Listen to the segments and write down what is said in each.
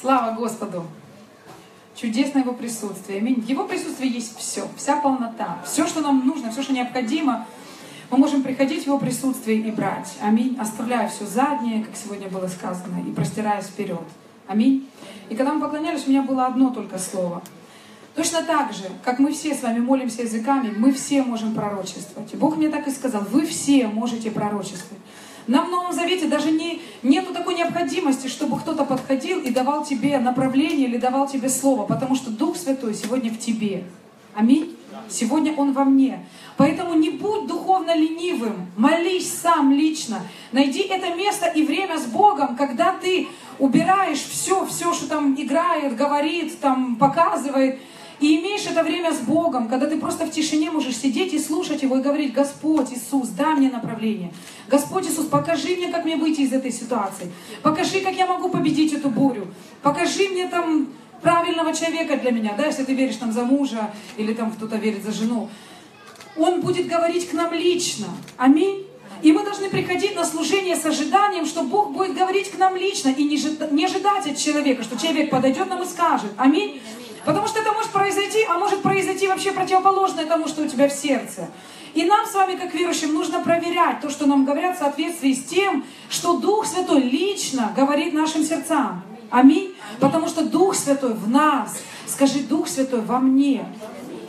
Слава Господу! Чудесное Его присутствие. Аминь. В Его присутствии есть все, вся полнота. Все, что нам нужно, все, что необходимо, мы можем приходить в Его присутствие и брать. Аминь. Оставляя все заднее, как сегодня было сказано, и простираясь вперед. Аминь. И когда мы поклонялись, у меня было одно только слово. Точно так же, как мы все с вами молимся языками, мы все можем пророчествовать. И Бог мне так и сказал, вы все можете пророчествовать. На Новом Завете даже не, нету такой необходимости, чтобы кто-то подходил и давал тебе направление или давал тебе слово, потому что Дух Святой сегодня в тебе. Аминь. Сегодня Он во мне. Поэтому не будь духовно ленивым, молись сам лично. Найди это место и время с Богом, когда ты убираешь все, все, что там играет, говорит, там показывает, имеешь это время с Богом, когда ты просто в тишине можешь сидеть и слушать Его и говорить, Господь Иисус, дай мне направление. Господь Иисус, покажи мне, как мне выйти из этой ситуации. Покажи, как я могу победить эту бурю. Покажи мне там правильного человека для меня, да, если ты веришь там за мужа или там кто-то верит за жену. Он будет говорить к нам лично. Аминь. И мы должны приходить на служение с ожиданием, что Бог будет говорить к нам лично и не ожидать от человека, что человек подойдет нам и скажет. Аминь. Потому что это может произойти, а может произойти вообще противоположное тому, что у тебя в сердце. И нам с вами, как верующим, нужно проверять то, что нам говорят в соответствии с тем, что Дух Святой лично говорит нашим сердцам. Аминь. Потому что Дух Святой в нас. Скажи, Дух Святой во мне.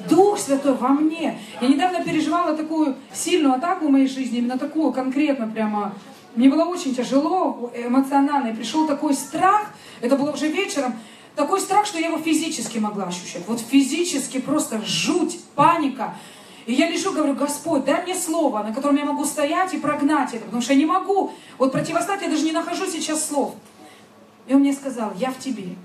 Дух Святой во мне. Я недавно переживала такую сильную атаку в моей жизни, именно такую конкретно прямо. Мне было очень тяжело эмоционально. И пришел такой страх, это было уже вечером, такой страх, что я его физически могла ощущать. Вот физически просто жуть, паника. И я лежу, говорю, Господь, дай мне слово, на котором я могу стоять и прогнать это, потому что я не могу. Вот противостать я даже не нахожу сейчас слов. И он мне сказал, я в тебе.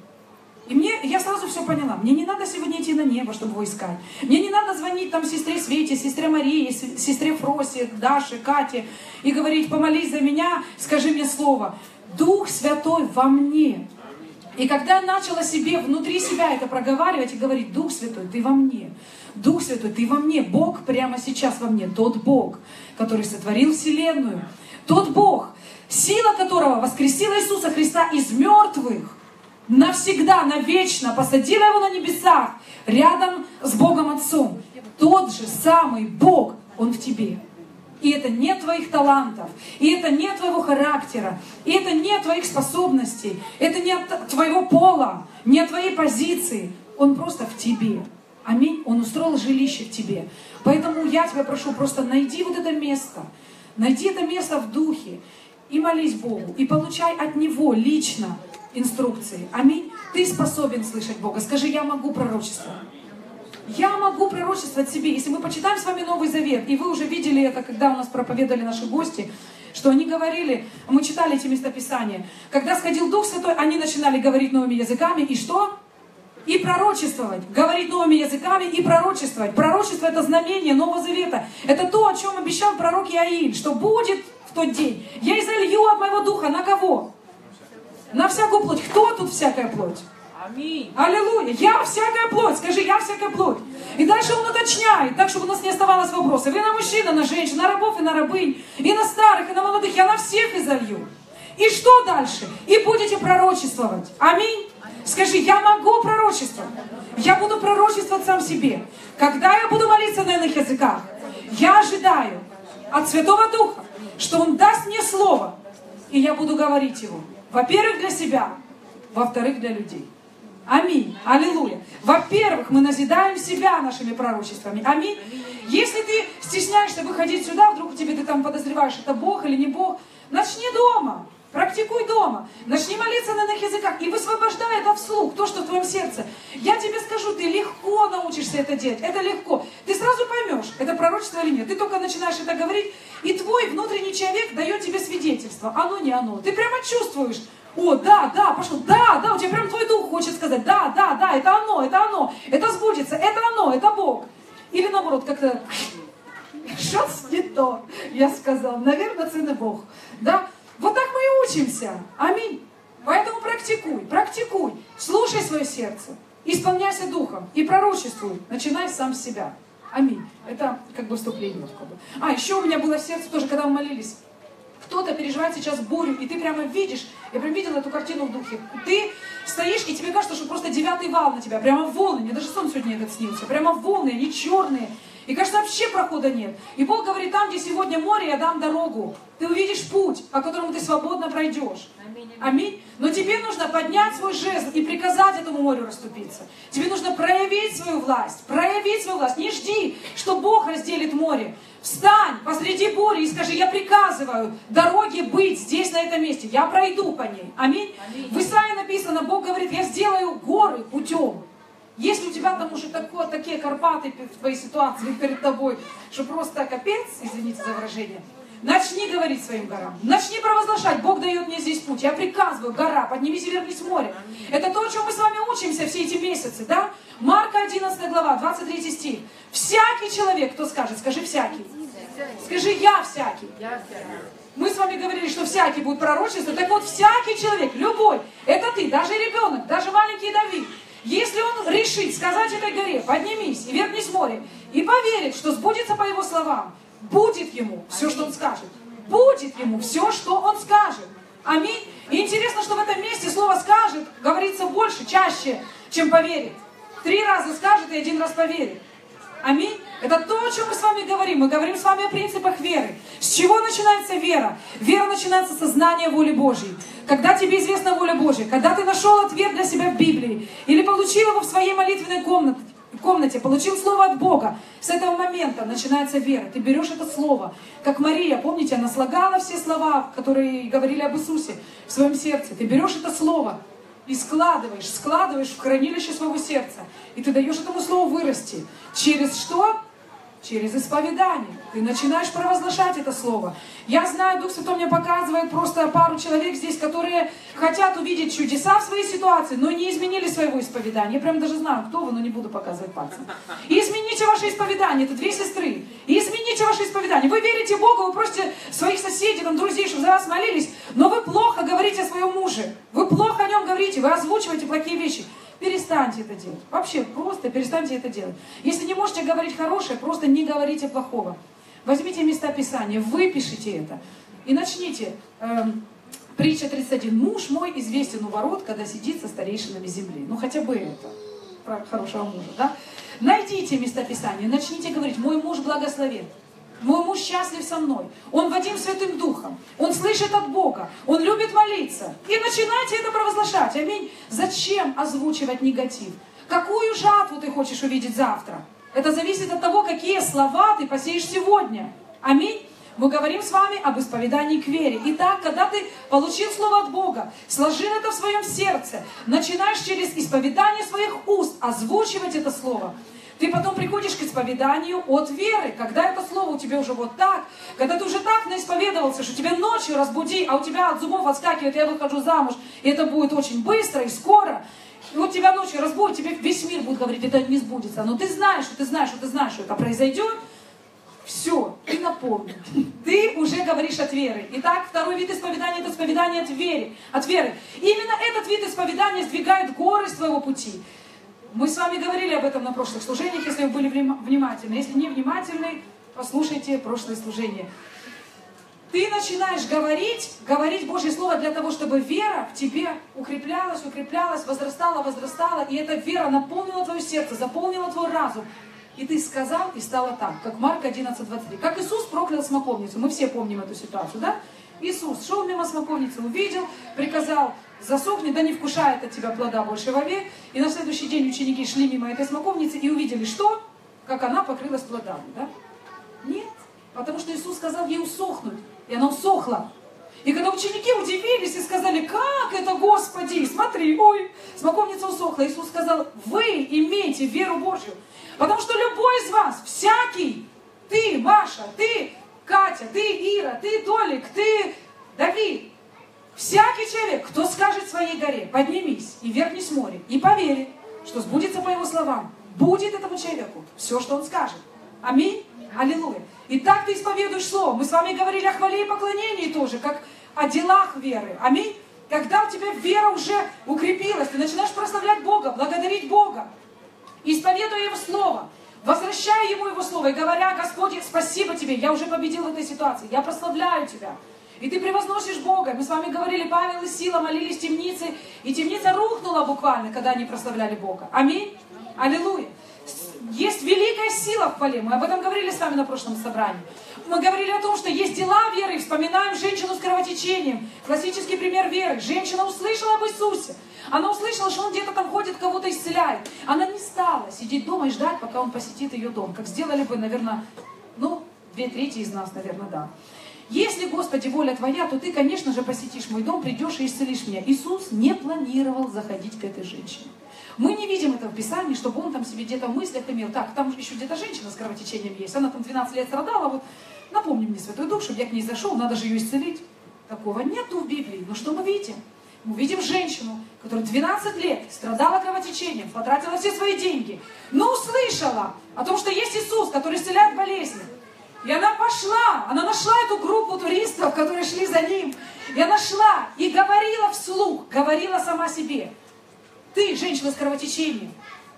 И мне, я сразу все поняла. Мне не надо сегодня идти на небо, чтобы его искать. Мне не надо звонить там сестре Свете, сестре Марии, сестре Фросе, Даше, Кате и говорить, помолись за меня, скажи мне слово. Дух Святой во мне. И когда начала себе, внутри себя это проговаривать и говорить, Дух Святой, ты во мне, Дух Святой, ты во мне, Бог прямо сейчас во мне, тот Бог, который сотворил Вселенную, тот Бог, сила которого воскресила Иисуса Христа из мертвых, навсегда, навечно посадила его на небесах, рядом с Богом Отцом. Тот же самый Бог, Он в тебе. И это не твоих талантов, и это не твоего характера, и это не твоих способностей, это не твоего пола, не твоей позиции. Он просто в тебе. Аминь. Он устроил жилище в тебе. Поэтому я тебя прошу, просто найди вот это место. Найди это место в духе. И молись Богу. И получай от Него лично инструкции. Аминь. Ты способен слышать Бога. Скажи, я могу пророчествовать. Я могу пророчествовать себе. Если мы почитаем с вами Новый Завет, и вы уже видели это, когда у нас проповедовали наши гости, что они говорили, мы читали эти местописания, когда сходил Дух Святой, они начинали говорить новыми языками, и что? И пророчествовать. Говорить новыми языками и пророчествовать. Пророчество – это знамение Нового Завета. Это то, о чем обещал пророк Иаиль, что будет в тот день. Я изолью от моего духа на кого? На всякую плоть. Кто тут всякая плоть? Аминь. Аллилуйя. Я всякая плоть. Скажи, я всякая плоть. И дальше он уточняет, так, чтобы у нас не оставалось вопросов. И на мужчин, и на женщин, на рабов, и на рабынь, и на старых, и на молодых. Я на всех изолью. И что дальше? И будете пророчествовать. Аминь. Скажи, я могу пророчествовать. Я буду пророчествовать сам себе. Когда я буду молиться на иных языках, я ожидаю от Святого Духа, что Он даст мне слово, и я буду говорить его. Во-первых, для себя, во-вторых, для людей. Аминь. Аллилуйя. Во-первых, мы назидаем себя нашими пророчествами. Аминь. Если ты стесняешься выходить сюда, вдруг тебе ты там подозреваешь, это Бог или не Бог, начни дома. Практикуй дома. Начни молиться на иных языках и высвобождай это вслух, то, что в твоем сердце. Я тебе скажу, ты легко научишься это делать. Это легко. Ты сразу поймешь, это пророчество или нет. Ты только начинаешь это говорить, и твой внутренний человек дает тебе свидетельство. Оно не оно. Ты прямо чувствуешь, о, да, да, пошел, да, да, у тебя прям твой дух хочет сказать, да, да, да, это оно, это оно, это сбудется, это оно, это Бог. Или наоборот, как-то, что-то не то, я сказал, наверное, цены Бог. Да, вот так мы и учимся. Аминь. Поэтому практикуй, практикуй, слушай свое сердце, исполняйся духом и пророчествуй, начинай сам с себя. Аминь. Это как бы вступление. А, еще у меня было сердце тоже, когда мы молились. Кто-то переживает сейчас бурю, и ты прямо видишь, я прям видела эту картину в духе. Ты стоишь, и тебе кажется, что просто девятый вал на тебя, прямо волны. Мне даже сон сегодня этот снился. Прямо волны, они черные. И кажется, вообще прохода нет. И Бог говорит, там, где сегодня море, я дам дорогу. Ты увидишь путь, по которому ты свободно пройдешь. Аминь. Но тебе нужно поднять свой жезл и приказать этому морю расступиться. Тебе нужно проявить свою власть. Проявить свою власть. Не жди, что Бог разделит море. Встань посреди бури и скажи, я приказываю дороге быть здесь, на этом месте. Я пройду по ней. Аминь. Аминь. В Исаии написано, Бог говорит, я сделаю горы путем. Если у тебя там уже такое, такие карпаты в твоей ситуации перед тобой, что просто капец, извините за выражение, начни говорить своим горам, начни провозглашать, Бог дает мне здесь путь, я приказываю, гора, поднимись и вернись в море. Это то, о чем мы с вами учимся все эти месяцы, да? Марка 11 глава, 23 стих. Всякий человек, кто скажет, скажи всякий. Скажи я всякий. Мы с вами говорили, что всякий будет пророчество. Так вот, всякий человек, любой, это ты, даже ребенок, даже маленький Давид, если он решит сказать этой горе, поднимись и вернись в море, и поверит, что сбудется по его словам, будет ему все, что он скажет. Будет ему все, что он скажет. Аминь. И интересно, что в этом месте слово «скажет» говорится больше, чаще, чем «поверит». Три раза скажет и один раз поверит. Аминь. Это то, о чем мы с вами говорим. Мы говорим с вами о принципах веры. С чего начинается вера? Вера начинается со знания воли Божьей. Когда тебе известна воля Божья, когда ты нашел ответ для себя в Библии, или получил его в своей молитвенной комнате, комнате, получил слово от Бога, с этого момента начинается вера. Ты берешь это слово, как Мария, помните, она слагала все слова, которые говорили об Иисусе в своем сердце. Ты берешь это слово, и складываешь, складываешь в хранилище своего сердца. И ты даешь этому слову вырасти. Через что? Через исповедание. Ты начинаешь провозглашать это слово. Я знаю, Дух Святой мне показывает просто пару человек здесь, которые хотят увидеть чудеса в своей ситуации, но не изменили своего исповедания. Я прям даже знаю, кто вы, но не буду показывать пальцем. Измените ваше исповедание. Это две сестры. Измените ваше исповедание. Вы верите Богу, вы просите своих соседей, там, друзей, чтобы за вас молились, но вы плохо говорите о своем муже. Вы плохо о нем говорите, вы озвучиваете плохие вещи. Перестаньте это делать. Вообще, просто перестаньте это делать. Если не можете говорить хорошее, просто не говорите плохого. Возьмите места Писания, выпишите это и начните. Эм, притча 31. Муж мой известен у ворот, когда сидит со старейшинами земли. Ну, хотя бы это. Про хорошего мужа, да? Найдите места Писания, начните говорить, мой муж благословен. Мой муж счастлив со мной. Он Вадим Святым Духом. Он слышит от Бога. Он любит молиться. И начинайте это провозглашать. Аминь. Зачем озвучивать негатив? Какую жатву ты хочешь увидеть завтра? Это зависит от того, какие слова ты посеешь сегодня. Аминь. Мы говорим с вами об исповедании к вере. Итак, когда ты получил Слово от Бога, сложил это в своем сердце, начинаешь через исповедание своих уст озвучивать это Слово, ты потом приходишь к исповеданию от веры, когда это слово у тебя уже вот так, когда ты уже так наисповедовался, что тебя ночью разбуди, а у тебя от зубов отскакивает, я выхожу замуж, и это будет очень быстро и скоро. И вот тебя ночью разбудит, тебе весь мир будет говорить, это не сбудется. Но ты знаешь, что ты знаешь, что ты знаешь, что это произойдет. Все, ты наполнен. Ты уже говоришь от веры. Итак, второй вид исповедания – это исповедание от веры. От веры. именно этот вид исповедания сдвигает горы с твоего пути. Мы с вами говорили об этом на прошлых служениях, если вы были внимательны. Если не внимательны, послушайте прошлое служение. Ты начинаешь говорить, говорить Божье Слово для того, чтобы вера в тебе укреплялась, укреплялась, возрастала, возрастала, и эта вера наполнила твое сердце, заполнила твой разум. И ты сказал, и стало так, как Марк 11:23. Как Иисус проклял смоковницу. Мы все помним эту ситуацию, да? Иисус шел мимо смоковницы, увидел, приказал засохнет, да не вкушает от тебя плода больше вовек. И на следующий день ученики шли мимо этой смоковницы и увидели, что? Как она покрылась плодами, да? Нет, потому что Иисус сказал ей усохнуть, и она усохла. И когда ученики удивились и сказали, как это, Господи, смотри, ой, смоковница усохла. Иисус сказал, вы имеете веру Божью. Потому что любой из вас, всякий, ты, Маша, ты, Катя, ты, Ира, ты, Толик, ты, Давид, Всякий человек, кто скажет своей горе, поднимись и вернись море, и поверит, что сбудется по его словам, будет этому человеку все, что он скажет. Аминь. Аллилуйя. И так ты исповедуешь слово. Мы с вами говорили о хвале и поклонении тоже, как о делах веры. Аминь. Когда у тебя вера уже укрепилась, ты начинаешь прославлять Бога, благодарить Бога, исповедуя Его Слово, возвращая Ему Его Слово и говоря, Господи, спасибо Тебе, я уже победил в этой ситуации, я прославляю Тебя. И ты превозносишь Бога. Мы с вами говорили, Павел и Сила молились в темнице, и темница рухнула буквально, когда они прославляли Бога. Аминь. Аллилуйя. Есть великая сила в хвале. Мы об этом говорили с вами на прошлом собрании. Мы говорили о том, что есть дела веры. Вспоминаем женщину с кровотечением. Классический пример веры. Женщина услышала об Иисусе. Она услышала, что он где-то там ходит, кого-то исцеляет. Она не стала сидеть дома и ждать, пока он посетит ее дом. Как сделали бы, наверное, ну, две трети из нас, наверное, да. Если, Господи, воля Твоя, то Ты, конечно же, посетишь мой дом, придешь и исцелишь меня. Иисус не планировал заходить к этой женщине. Мы не видим этого в Писании, чтобы он там себе где-то в мыслях имел. Так, там еще где-то женщина с кровотечением есть. Она там 12 лет страдала. Вот напомни мне Святой Дух, чтобы я к ней зашел, надо же ее исцелить. Такого нету в Библии. Но что мы видим? Мы видим женщину, которая 12 лет страдала кровотечением, потратила все свои деньги, но услышала о том, что есть Иисус, который исцеляет болезни. И она пошла, она нашла эту группу туристов, которые шли за ним. И она шла и говорила вслух, говорила сама себе. Ты, женщина с кровотечением,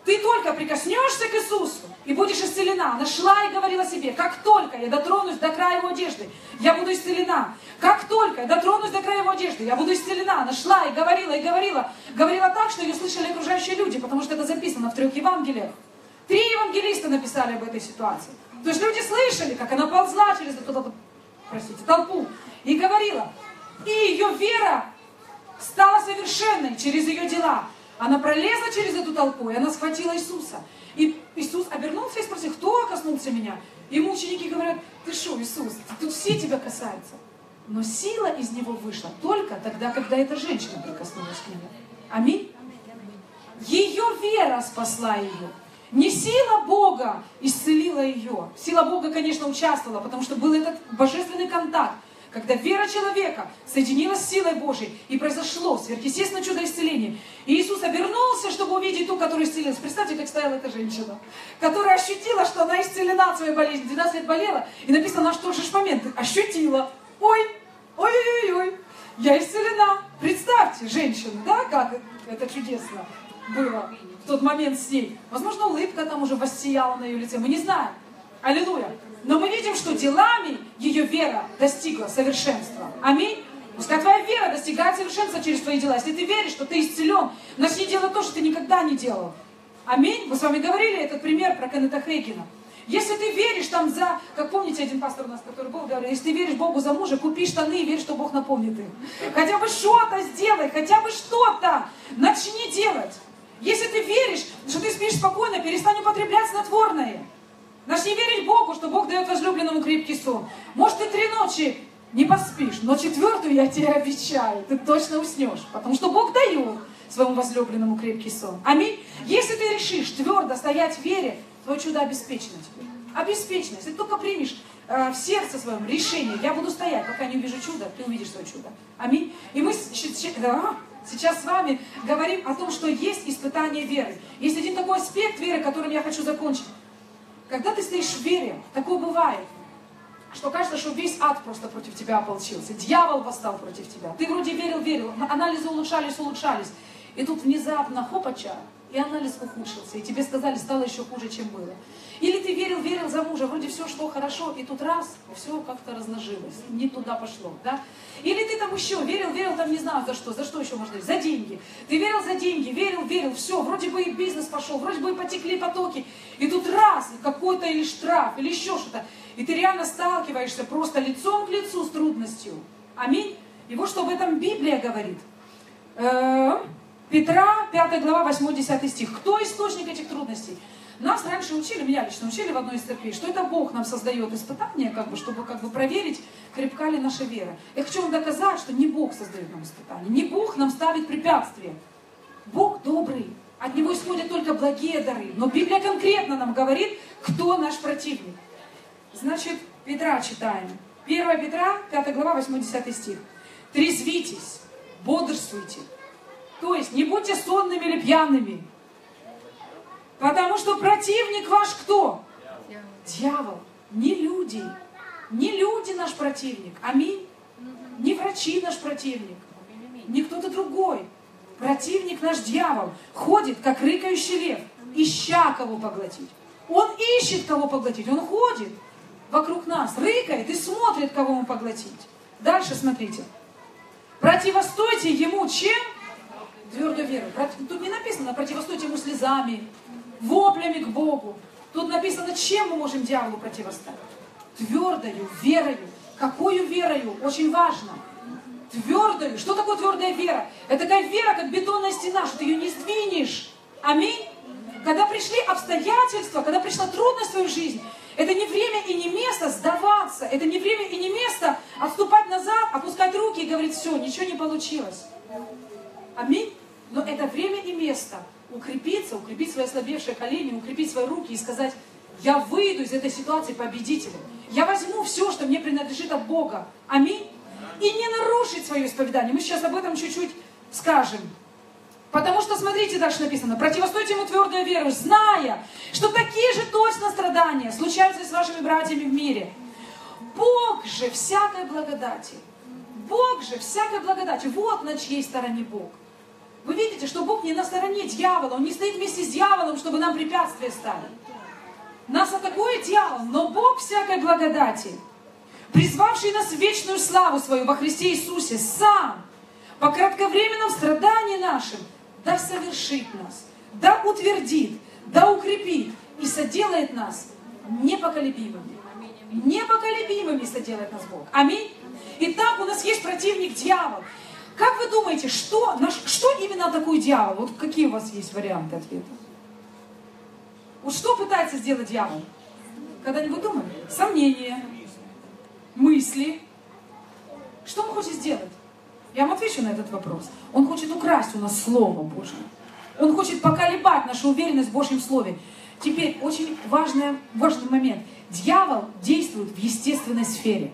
ты только прикоснешься к Иисусу и будешь исцелена. Она шла и говорила себе, как только я дотронусь до края его одежды, я буду исцелена. Как только я дотронусь до края его одежды, я буду исцелена. Она шла и говорила, и говорила. Говорила так, что ее слышали окружающие люди, потому что это записано в трех Евангелиях. Три евангелиста написали об этой ситуации. То есть люди слышали, как она ползла через эту, простите, толпу и говорила. И ее вера стала совершенной через ее дела. Она пролезла через эту толпу, и она схватила Иисуса. И Иисус обернулся и спросил, кто коснулся меня? Ему ученики говорят, ты что, Иисус, тут все тебя касаются. Но сила из него вышла только тогда, когда эта женщина прикоснулась к нему. Аминь. Ее вера спасла ее. Не сила Бога исцелила ее. Сила Бога, конечно, участвовала, потому что был этот божественный контакт, когда вера человека соединилась с силой Божьей, и произошло сверхъестественное чудо исцеления. И Иисус обернулся, чтобы увидеть ту, которая исцелилась. Представьте, как стояла эта женщина, которая ощутила, что она исцелена от своей болезни. 12 лет болела, и написано, что же момент ощутила. Ой, ой-ой-ой, я исцелена. Представьте, женщина, да, как это чудесно было в тот момент с ней. Возможно, улыбка там уже воссияла на ее лице, мы не знаем. Аллилуйя. Но мы видим, что делами ее вера достигла совершенства. Аминь. Пускай твоя вера достигает совершенства через твои дела. Если ты веришь, что ты исцелен, начни делать то, что ты никогда не делал. Аминь. Мы с вами говорили этот пример про Кеннета Хейгена. Если ты веришь там за, как помните один пастор у нас, который был, говорил, если ты веришь Богу за мужа, купи штаны и верь, что Бог напомнит им. Хотя бы что-то сделай, хотя бы что-то начни делать. Если ты веришь, что ты спишь спокойно, перестань употреблять снотворное. Начни верить Богу, что Бог дает возлюбленному крепкий сон. Может, ты три ночи не поспишь, но четвертую я тебе обещаю, ты точно уснешь, потому что Бог дает своему возлюбленному крепкий сон. Аминь. Если ты решишь твердо стоять в вере, твое чудо обеспечено тебе. Обеспечено. Если ты только примешь э, в сердце своем решение, я буду стоять, пока не увижу чудо, ты увидишь свое чудо. Аминь. И мы сейчас с вами говорим о том, что есть испытание веры. Есть один такой аспект веры, которым я хочу закончить. Когда ты стоишь в вере, такое бывает, что кажется, что весь ад просто против тебя ополчился. Дьявол восстал против тебя. Ты вроде верил, верил, анализы улучшались, улучшались. И тут внезапно, хопача, и анализ ухудшился, и тебе сказали, стало еще хуже, чем было. Или ты верил, верил за мужа, вроде все шло хорошо, и тут раз, все как-то разложилось, не туда пошло, да? Или ты там еще верил, верил, там не знаю за что, за что еще можно за деньги. Ты верил за деньги, верил, верил, все, вроде бы и бизнес пошел, вроде бы и потекли потоки, и тут раз, какой-то или штраф, или еще что-то, и ты реально сталкиваешься просто лицом к лицу с трудностью. Аминь. И вот что об этом Библия говорит. Э, Петра, 5 глава, 8-10 стих. Кто источник этих трудностей? Нас раньше учили, меня лично учили в одной из церквей, что это Бог нам создает испытания, как бы, чтобы как бы проверить, крепка ли наша вера. Я хочу вам доказать, что не Бог создает нам испытания, не Бог нам ставит препятствия. Бог добрый, от Него исходят только благие дары. Но Библия конкретно нам говорит, кто наш противник. Значит, Петра читаем. 1 Петра, 5 глава, 8-10 стих. Трезвитесь, бодрствуйте. То есть не будьте сонными или пьяными, Потому что противник ваш кто? Дьявол. Не люди. Не люди наш противник. Аминь. Не врачи наш противник. Не кто-то другой. Противник наш дьявол ходит, как рыкающий лев, ища кого поглотить. Он ищет кого поглотить. Он ходит вокруг нас, рыкает и смотрит, кого ему поглотить. Дальше смотрите. Противостойте ему чем? Твердую веру. Тут не написано, противостойте ему слезами, воплями к Богу. Тут написано, чем мы можем дьяволу противостоять. Твердою верою. Какую верою? Очень важно. Твердою. Что такое твердая вера? Это такая вера, как бетонная стена, что ты ее не сдвинешь. Аминь. Когда пришли обстоятельства, когда пришла трудность в твою жизнь, это не время и не место сдаваться. Это не время и не место отступать назад, опускать руки и говорить, все, ничего не получилось. Аминь. Но это время и место укрепиться, укрепить свои ослабевшие колени, укрепить свои руки и сказать, я выйду из этой ситуации победителем. Я возьму все, что мне принадлежит от Бога. Аминь. И не нарушить свое исповедание. Мы сейчас об этом чуть-чуть скажем. Потому что, смотрите, дальше написано, противостойте ему твердую веру, зная, что такие же точно страдания случаются с вашими братьями в мире. Бог же всякой благодати, Бог же всякой благодати, вот на чьей стороне Бог. Вы видите, что Бог не на стороне дьявола, Он не стоит вместе с дьяволом, чтобы нам препятствия стали. Нас атакует дьявол, но Бог всякой благодати, призвавший нас в вечную славу свою во Христе Иисусе, сам, по кратковременном страдании нашим, да совершит нас, да утвердит, да укрепит и соделает нас непоколебимыми. Непоколебимыми соделает нас Бог. Аминь. Итак, у нас есть противник дьявол. Как вы думаете, что, наш, что именно атакует дьявол? Вот какие у вас есть варианты ответа? Вот что пытается сделать дьявол? Когда-нибудь думали? Сомнения, мысли. Что он хочет сделать? Я вам отвечу на этот вопрос. Он хочет украсть у нас Слово Божье. Он хочет поколебать нашу уверенность в Божьем Слове. Теперь очень важный, важный момент. Дьявол действует в естественной сфере,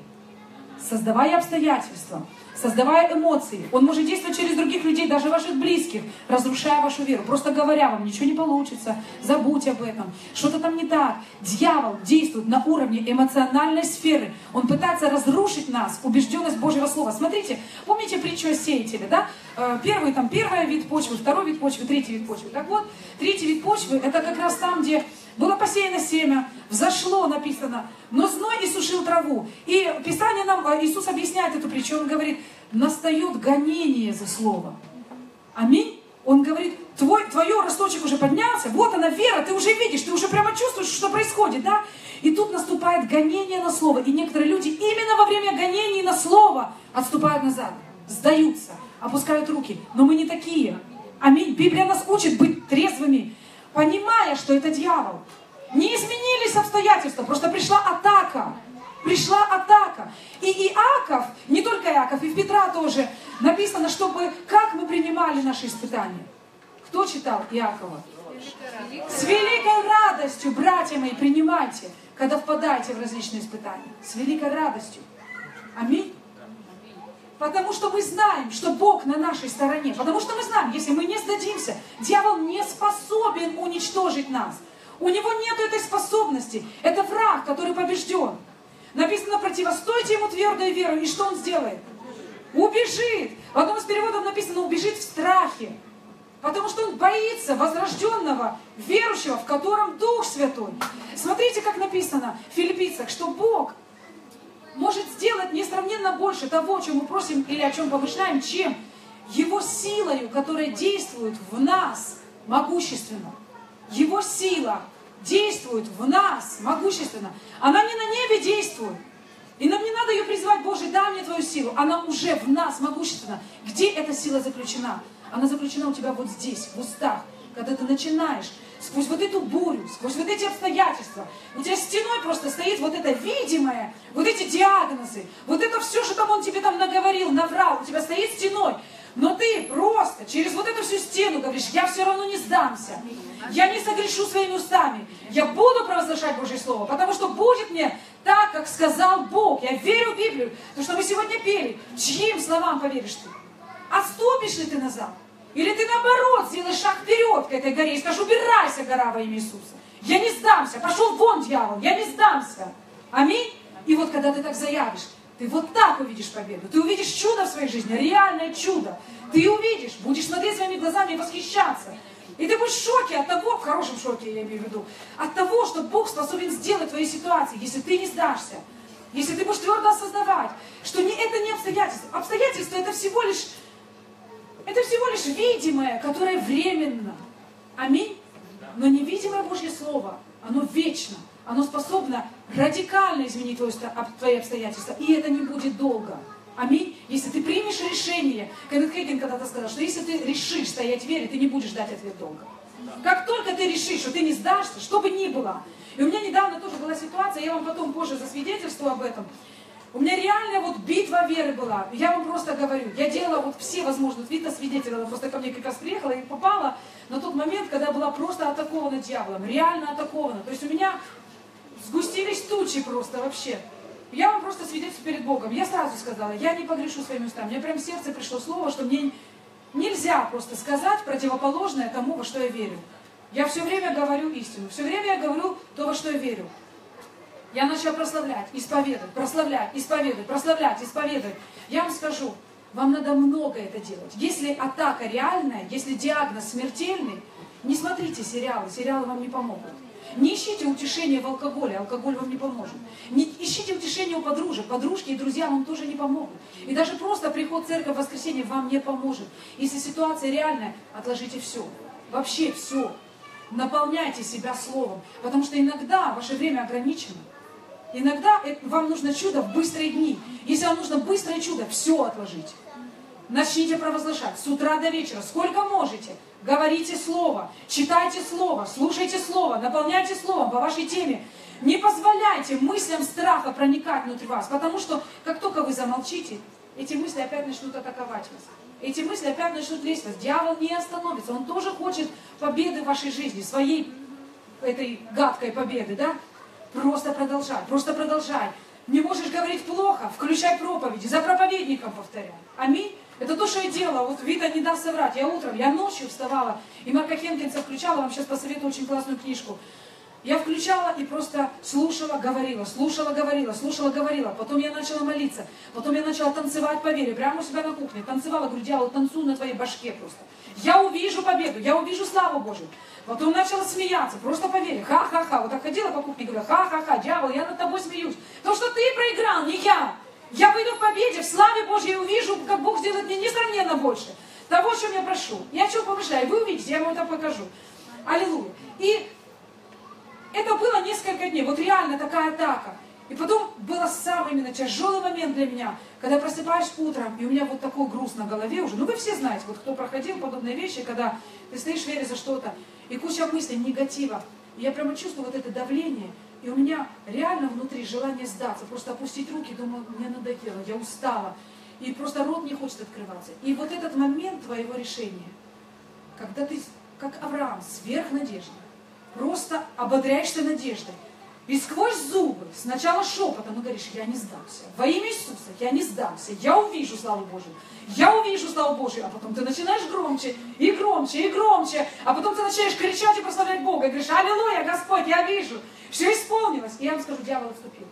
создавая обстоятельства, создавая эмоции. Он может действовать через других людей, даже ваших близких, разрушая вашу веру. Просто говоря вам, ничего не получится, забудь об этом, что-то там не так. Дьявол действует на уровне эмоциональной сферы. Он пытается разрушить нас, убежденность Божьего Слова. Смотрите, помните притчу о сеятеле, да? Э, первый, там, первый вид почвы, второй вид почвы, третий вид почвы. Так вот, третий вид почвы, это как раз там, где было посеяно семя, взошло, написано, но зной и сушил траву. И Писание нам, э, Иисус объясняет эту притчу, Он говорит, настает гонение за слово. Аминь. Он говорит, твой, твое росточек уже поднялся, вот она вера, ты уже видишь, ты уже прямо чувствуешь, что происходит, да? И тут наступает гонение на слово. И некоторые люди именно во время гонений на слово отступают назад, сдаются, опускают руки. Но мы не такие. Аминь. Библия нас учит быть трезвыми, понимая, что это дьявол. Не изменились обстоятельства, просто пришла атака. Пришла атака. И Иаков, не только Иаков, и в Петра тоже написано, чтобы как мы принимали наши испытания. Кто читал Иакова? С великой радостью, братья мои, принимайте, когда впадаете в различные испытания. С великой радостью. Аминь. Потому что мы знаем, что Бог на нашей стороне. Потому что мы знаем, если мы не сдадимся, дьявол не способен уничтожить нас. У него нет этой способности. Это враг, который побежден. Написано, противостойте ему твердой верой. И что он сделает? Убежит. В одном из переводов написано, убежит в страхе. Потому что он боится возрожденного, верующего, в котором Дух Святой. Смотрите, как написано в филиппийцах, что Бог может сделать несравненно больше того, чем мы просим или о чем помышляем, чем Его силою, которая действует в нас могущественно. Его сила действует в нас могущественно. Она не на небе действует. И нам не надо ее призывать, Боже, дай мне твою силу. Она уже в нас могущественно. Где эта сила заключена? Она заключена у тебя вот здесь, в устах. Когда ты начинаешь сквозь вот эту бурю, сквозь вот эти обстоятельства. У тебя стеной просто стоит вот это видимое, вот эти диагнозы, вот это все, что там он тебе там наговорил, наврал, у тебя стоит стеной. Но ты просто через вот эту всю стену говоришь, я все равно не сдамся. Я не согрешу своими устами. Я буду провозглашать Божье Слово, потому что будет мне так, как сказал Бог. Я верю в Библию. То, что мы сегодня пели, чьим словам поверишь ты? Отступишь ли ты назад? Или ты наоборот сделаешь шаг вперед к этой горе и скажешь, убирайся, гора во имя Иисуса. Я не сдамся. Пошел вон, дьявол, я не сдамся. Аминь. И вот когда ты так заявишь, ты вот так увидишь победу. Ты увидишь чудо в своей жизни, реальное чудо. Ты увидишь, будешь смотреть своими глазами и восхищаться. И ты будешь в шоке от того, в хорошем шоке я имею в виду, от того, что Бог способен сделать в твоей ситуации, если ты не сдашься. если ты будешь твердо осознавать, что не, это не обстоятельства. Обстоятельства это всего лишь, это всего лишь видимое, которое временно. Аминь. Но невидимое Божье Слово, оно вечно. Оно способно радикально изменить твои обстоятельства. И это не будет долго. Аминь. Если ты примешь решение, Кеннет Хейген когда-то сказал, что если ты решишь стоять в вере, ты не будешь ждать ответ долго. Как только ты решишь, что ты не сдашься, что бы ни было. И у меня недавно тоже была ситуация, я вам потом позже засвидетельствую об этом. У меня реальная вот битва веры была. Я вам просто говорю, я делала вот все возможные, Вита свидетель, она просто ко мне как раз приехала и попала на тот момент, когда была просто атакована дьяволом, реально атакована. То есть у меня сгустились тучи просто вообще. Я вам просто свидетельствую перед Богом. Я сразу сказала, я не погрешу своими устами. Мне прям в сердце пришло слово, что мне нельзя просто сказать противоположное тому, во что я верю. Я все время говорю истину. Все время я говорю то, во что я верю. Я начала прославлять, исповедовать, прославлять, исповедовать, прославлять, исповедовать. Я вам скажу, вам надо много это делать. Если атака реальная, если диагноз смертельный, не смотрите сериалы, сериалы вам не помогут. Не ищите утешения в алкоголе, алкоголь вам не поможет. Не ищите утешения у подружек, подружки и друзья вам тоже не помогут. И даже просто приход в церковь в воскресенье вам не поможет. Если ситуация реальная, отложите все. Вообще все. Наполняйте себя словом. Потому что иногда ваше время ограничено. Иногда вам нужно чудо в быстрые дни. Если вам нужно быстрое чудо, все отложите. Начните провозглашать с утра до вечера, сколько можете. Говорите Слово, читайте Слово, слушайте Слово, наполняйте Словом по вашей теме. Не позволяйте мыслям страха проникать внутрь вас, потому что как только вы замолчите, эти мысли опять начнут атаковать вас. Эти мысли опять начнут лезть вас. Дьявол не остановится, он тоже хочет победы в вашей жизни, своей этой гадкой победы, да? Просто продолжай, просто продолжай. Не можешь говорить плохо, включай проповеди, за проповедником повторяй. Аминь. Это то, что я делала. Вот Вита не даст соврать. Я утром, я ночью вставала, и Марка Хенкинса включала, вам сейчас посоветую очень классную книжку. Я включала и просто слушала, говорила, слушала, говорила, слушала, говорила. Потом я начала молиться. Потом я начала танцевать по вере, прямо у себя на кухне. Танцевала, говорю, дьявол, танцую на твоей башке просто. Я увижу победу, я увижу славу Божию. Потом начала смеяться, просто по вере. Ха-ха-ха. Вот так ходила по кухне, говорю, ха-ха-ха, дьявол, я над тобой смеюсь. То, что ты проиграл, не я. Я выйду в победе, в славе Божьей увижу, как Бог сделает мне несравненно больше. Того, о чем я прошу. Я о чем помышляю. Вы увидите, я вам это покажу. Аллилуйя. И это было несколько дней. Вот реально такая атака. И потом был самый именно тяжелый момент для меня, когда я просыпаюсь утром, и у меня вот такой груз на голове уже. Ну, вы все знаете, вот кто проходил подобные вещи, когда ты стоишь вере за что-то, и куча мыслей, негатива. И я прямо чувствую вот это давление. И у меня реально внутри желание сдаться, просто опустить руки, думаю, мне надоело, я устала. И просто рот не хочет открываться. И вот этот момент твоего решения, когда ты, как Авраам, сверх надежды, просто ободряешься надеждой, и сквозь зубы, сначала шепотом, и говоришь, я не сдамся. Во имя Иисуса я не сдамся. Я увижу славу Божию. Я увижу славу Божию. А потом ты начинаешь громче, и громче, и громче. А потом ты начинаешь кричать и прославлять Бога. И говоришь, аллилуйя, Господь, я вижу. Все исполнилось. И я вам скажу, дьявол отступил.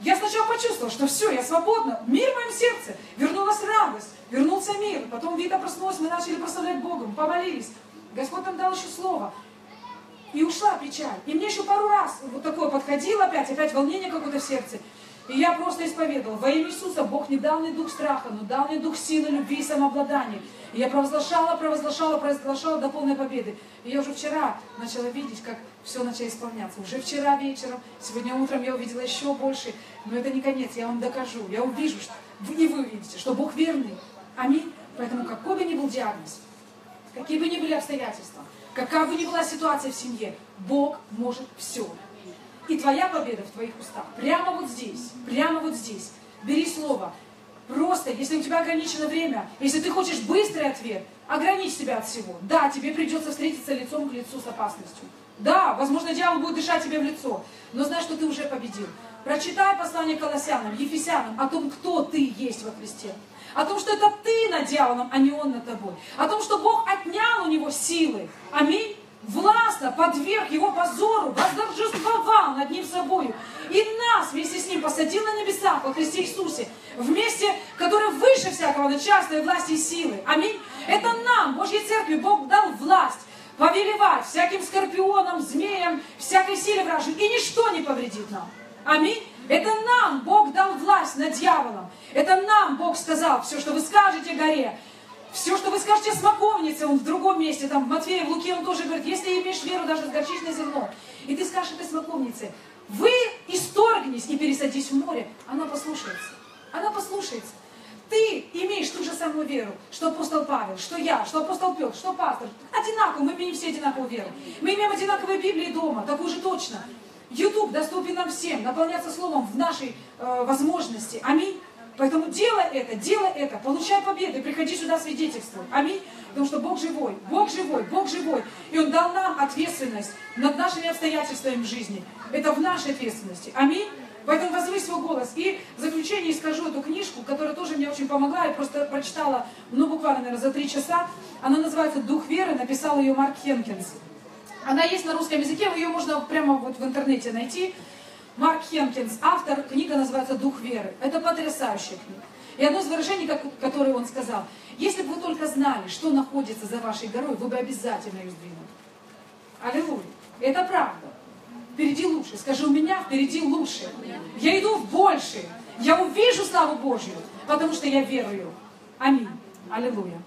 Я сначала почувствовала, что все, я свободна, мир в моем сердце, вернулась радость, вернулся мир. Потом Вита проснулась, мы начали прославлять Богом, помолились. Господь нам дал еще слово. И ушла печаль. И мне еще пару раз вот такое подходило опять, опять волнение какое-то в сердце. И я просто исповедовала. Во имя Иисуса Бог не дал мне дух страха, но дал мне дух силы, любви и самообладания. И я провозглашала, провозглашала, провозглашала до полной победы. И я уже вчера начала видеть, как все начало исполняться. Уже вчера вечером, сегодня утром я увидела еще больше. Но это не конец, я вам докажу. Я увижу, что вы не вы увидите, что Бог верный. Аминь. Поэтому какой бы ни был диагноз, какие бы ни были обстоятельства, какая бы ни была ситуация в семье, Бог может все. И твоя победа в твоих устах. Прямо вот здесь, прямо вот здесь. Бери слово. Просто, если у тебя ограничено время, если ты хочешь быстрый ответ, ограничь себя от всего. Да, тебе придется встретиться лицом к лицу с опасностью. Да, возможно, дьявол будет дышать тебе в лицо, но знай, что ты уже победил. Прочитай послание Колоссянам, Ефесянам о том, кто ты есть во Христе. О том, что это ты над дьяволом, а не он над тобой. О том, что Бог отнял у него силы. Аминь властно подверг его позору, возторжествовал над ним собою. И нас вместе с ним посадил на небесах во Христе Иисусе, вместе, который выше всякого начальства и власти и силы. Аминь. Это нам, Божьей Церкви, Бог дал власть повелевать всяким скорпионам, змеям, всякой силе вражьей, и ничто не повредит нам. Аминь. Это нам Бог дал власть над дьяволом. Это нам Бог сказал, все, что вы скажете горе, все, что вы скажете смоковнице, он в другом месте, там в Матфея, в Луке, он тоже говорит, если имеешь веру даже с горчичной зерно, и ты скажешь этой смоковнице, вы исторгнись и пересадись в море, она послушается. Она послушается. Ты имеешь ту же самую веру, что апостол Павел, что я, что апостол Петр, что пастор. Одинаково, мы имеем все одинаковую веру. Мы имеем одинаковые Библии дома, такую же точно. YouTube доступен нам всем, наполняться Словом в нашей э, возможности. Аминь. Поэтому делай это, делай это, получай победы, приходи сюда свидетельствуй. Аминь. Потому что Бог живой, Бог живой, Бог живой. И Он дал нам ответственность над нашими обстоятельствами в жизни. Это в нашей ответственности. Аминь. Поэтому возвысь свой голос. И в заключение скажу эту книжку, которая тоже мне очень помогла. Я просто прочитала, ну, буквально, наверное, за три часа. Она называется «Дух веры», написал ее Марк Хенкинс. Она есть на русском языке, ее можно прямо вот в интернете найти. Марк Хенкинс, автор, книга называется «Дух веры». Это потрясающая книга. И одно из выражений, которое он сказал, если бы вы только знали, что находится за вашей горой, вы бы обязательно ее сдвинули. Аллилуйя. Это правда. Впереди лучше. Скажи, у меня впереди лучше. Я иду в большее. Я увижу славу Божью, потому что я верую. Аминь. Аллилуйя.